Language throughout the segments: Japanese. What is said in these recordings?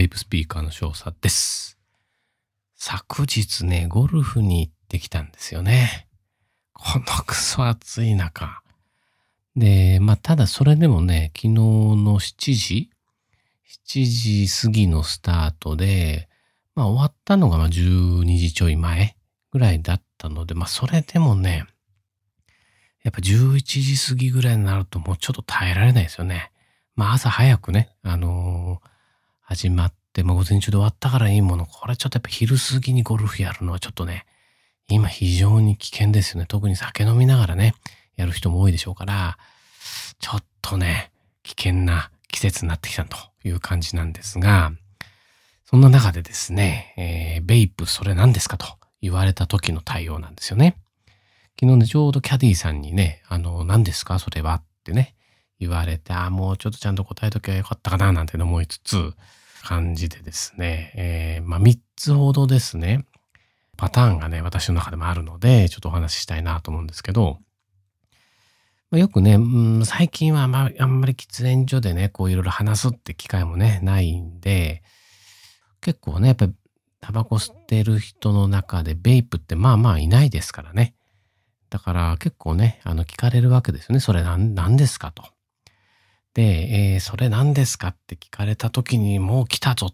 ベイプスピーカーの少佐です。昨日ね、ゴルフに行ってきたんですよね。このクソ暑い中。で、まあ、ただそれでもね、昨日の7時 ?7 時過ぎのスタートで、まあ、終わったのがま12時ちょい前ぐらいだったので、まあ、それでもね、やっぱ11時過ぎぐらいになるともうちょっと耐えられないですよね。まあ朝早くね、あのー、始まって、まあ午前中で終わったからいいもの、これちょっとやっぱ昼過ぎにゴルフやるのはちょっとね、今非常に危険ですよね。特に酒飲みながらね、やる人も多いでしょうから、ちょっとね、危険な季節になってきたという感じなんですが、そんな中でですね、えー、ベイプそれ何ですかと言われた時の対応なんですよね。昨日ね、ちょうどキャディーさんにね、あの、何ですか？それはってね、言われて、あ、もうちょっとちゃんと答えときゃよかったかな、なんて思いつつ、感じでですね、えー、まあ、3つほどですね、パターンがね、私の中でもあるので、ちょっとお話ししたいなと思うんですけど、まあ、よくね、うん、最近はあんまあんまり喫煙所でね、こういろいろ話すって機会もね、ないんで、結構ね、やっぱりタバコ吸ってる人の中でベイプってまあまあいないですからね。だから結構ね、あの聞かれるわけですよね。それ何何ですかと。で、えー、それ何ですかって聞かれた時にもう来たぞ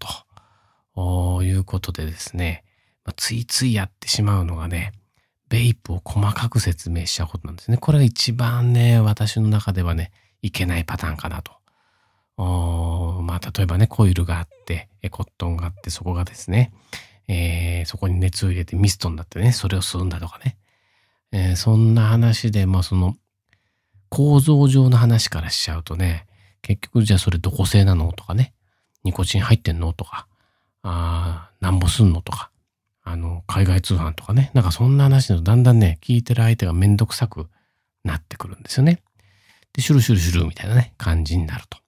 ということでですね、まあ、ついついやってしまうのがね、ベイプを細かく説明しちゃうことなんですね。これが一番ね、私の中ではね、いけないパターンかなと。まあ、例えばね、コイルがあって、コットンがあって、そこがですね、えー、そこに熱を入れてミストになってね、それを吸うんだとかね。えー、そんな話で、まあその構造上の話からしちゃうとね、結局じゃあそれどこ製なのとかね、ニコチン入ってんのとか、あなんぼすんのとか、あの、海外通販とかね、なんかそんな話だとだんだんね、聞いてる相手がめんどくさくなってくるんですよね。で、シュルシュルシュルみたいなね、感じになると。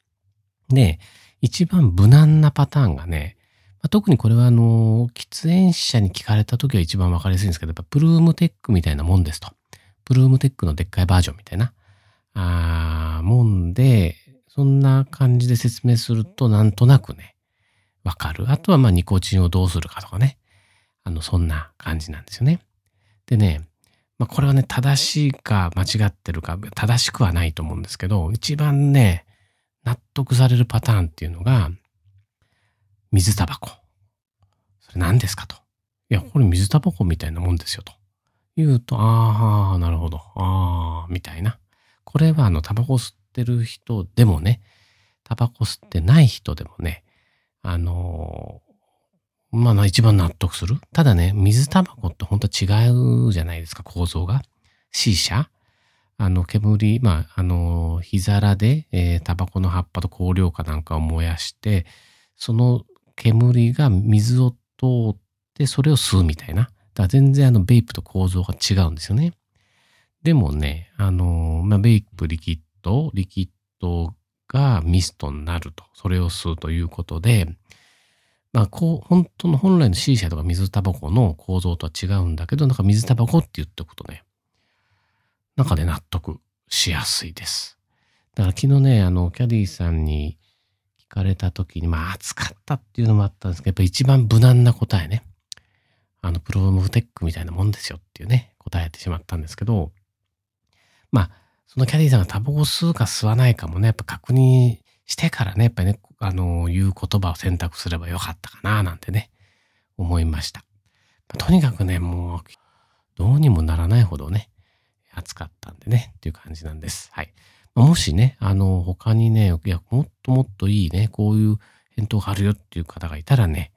で、一番無難なパターンがね、まあ、特にこれはあの、喫煙者に聞かれた時は一番わかりやすいんですけど、やっぱプルームテックみたいなもんですと。プルームテックのでっかいバージョンみたいな、あもんで、そんな感じで説明するとなんとなくね、わかる。あとはまあニコチンをどうするかとかね。あの、そんな感じなんですよね。でね、まあこれはね、正しいか間違ってるか、正しくはないと思うんですけど、一番ね、納得されるパターンっていうのが、水タバコ。それ何ですかと。いや、これ水タバコみたいなもんですよと。言うと、ああ、なるほど。ああ、みたいな。これはあの、タバコ吸ってる人でもね、タバコ吸ってない人でもね、あの、まあ、一番納得する？ただね、水タバコって本当は違うじゃないですか、構造が。C 社あの、煙、まあ、あの、火皿で、えー、タバコの葉っぱと香料かなんかを燃やして、その煙が水を通ってそれを吸うみたいな。だから全然あのベイプと構造が違うんですよね。でもね、あの、まあ、ベイプリキッド、リキッドがミストになると、それを吸うということで、まあ、こう、本当の本来の C 社とか水タバコの構造とは違うんだけど、なんか水タバコって言っておくとね、なんかね、納得しやすいです。だから昨日ね、あの、キャディさんに、聞かれた時に、まあ暑かったっていうのもあったんですけど、やっぱ一番無難な答えね。あの、プロムテックみたいなもんですよっていうね、答えてしまったんですけど、まあ、そのキャディーさんがタバコ吸うか吸わないかもね、やっぱ確認してからね、やっぱりね、あの、言う言葉を選択すればよかったかな、なんてね、思いました。とにかくね、もう、どうにもならないほどね、暑かったんでね、っていう感じなんです。はい。もしね、あの、他にね、いや、もっともっといいね、こういう返答があるよっていう方がいたらね、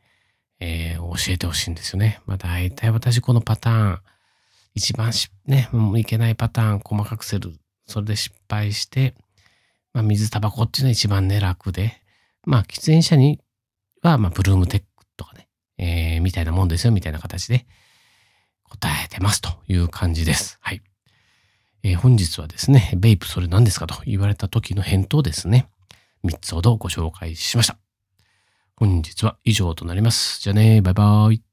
えー、教えてほしいんですよね。まあ大体私このパターン、一番し、ね、もういけないパターン細かくせる。それで失敗して、まあ水タバコっていうのは一番ね、楽で、まあ喫煙者には、まあブルームテックとかね、えー、みたいなもんですよ、みたいな形で答えてますという感じです。はい。えー、本日はですね、ベイプそれ何ですかと言われた時の返答ですね。3つほどご紹介しました。本日は以上となります。じゃあね、バイバイ。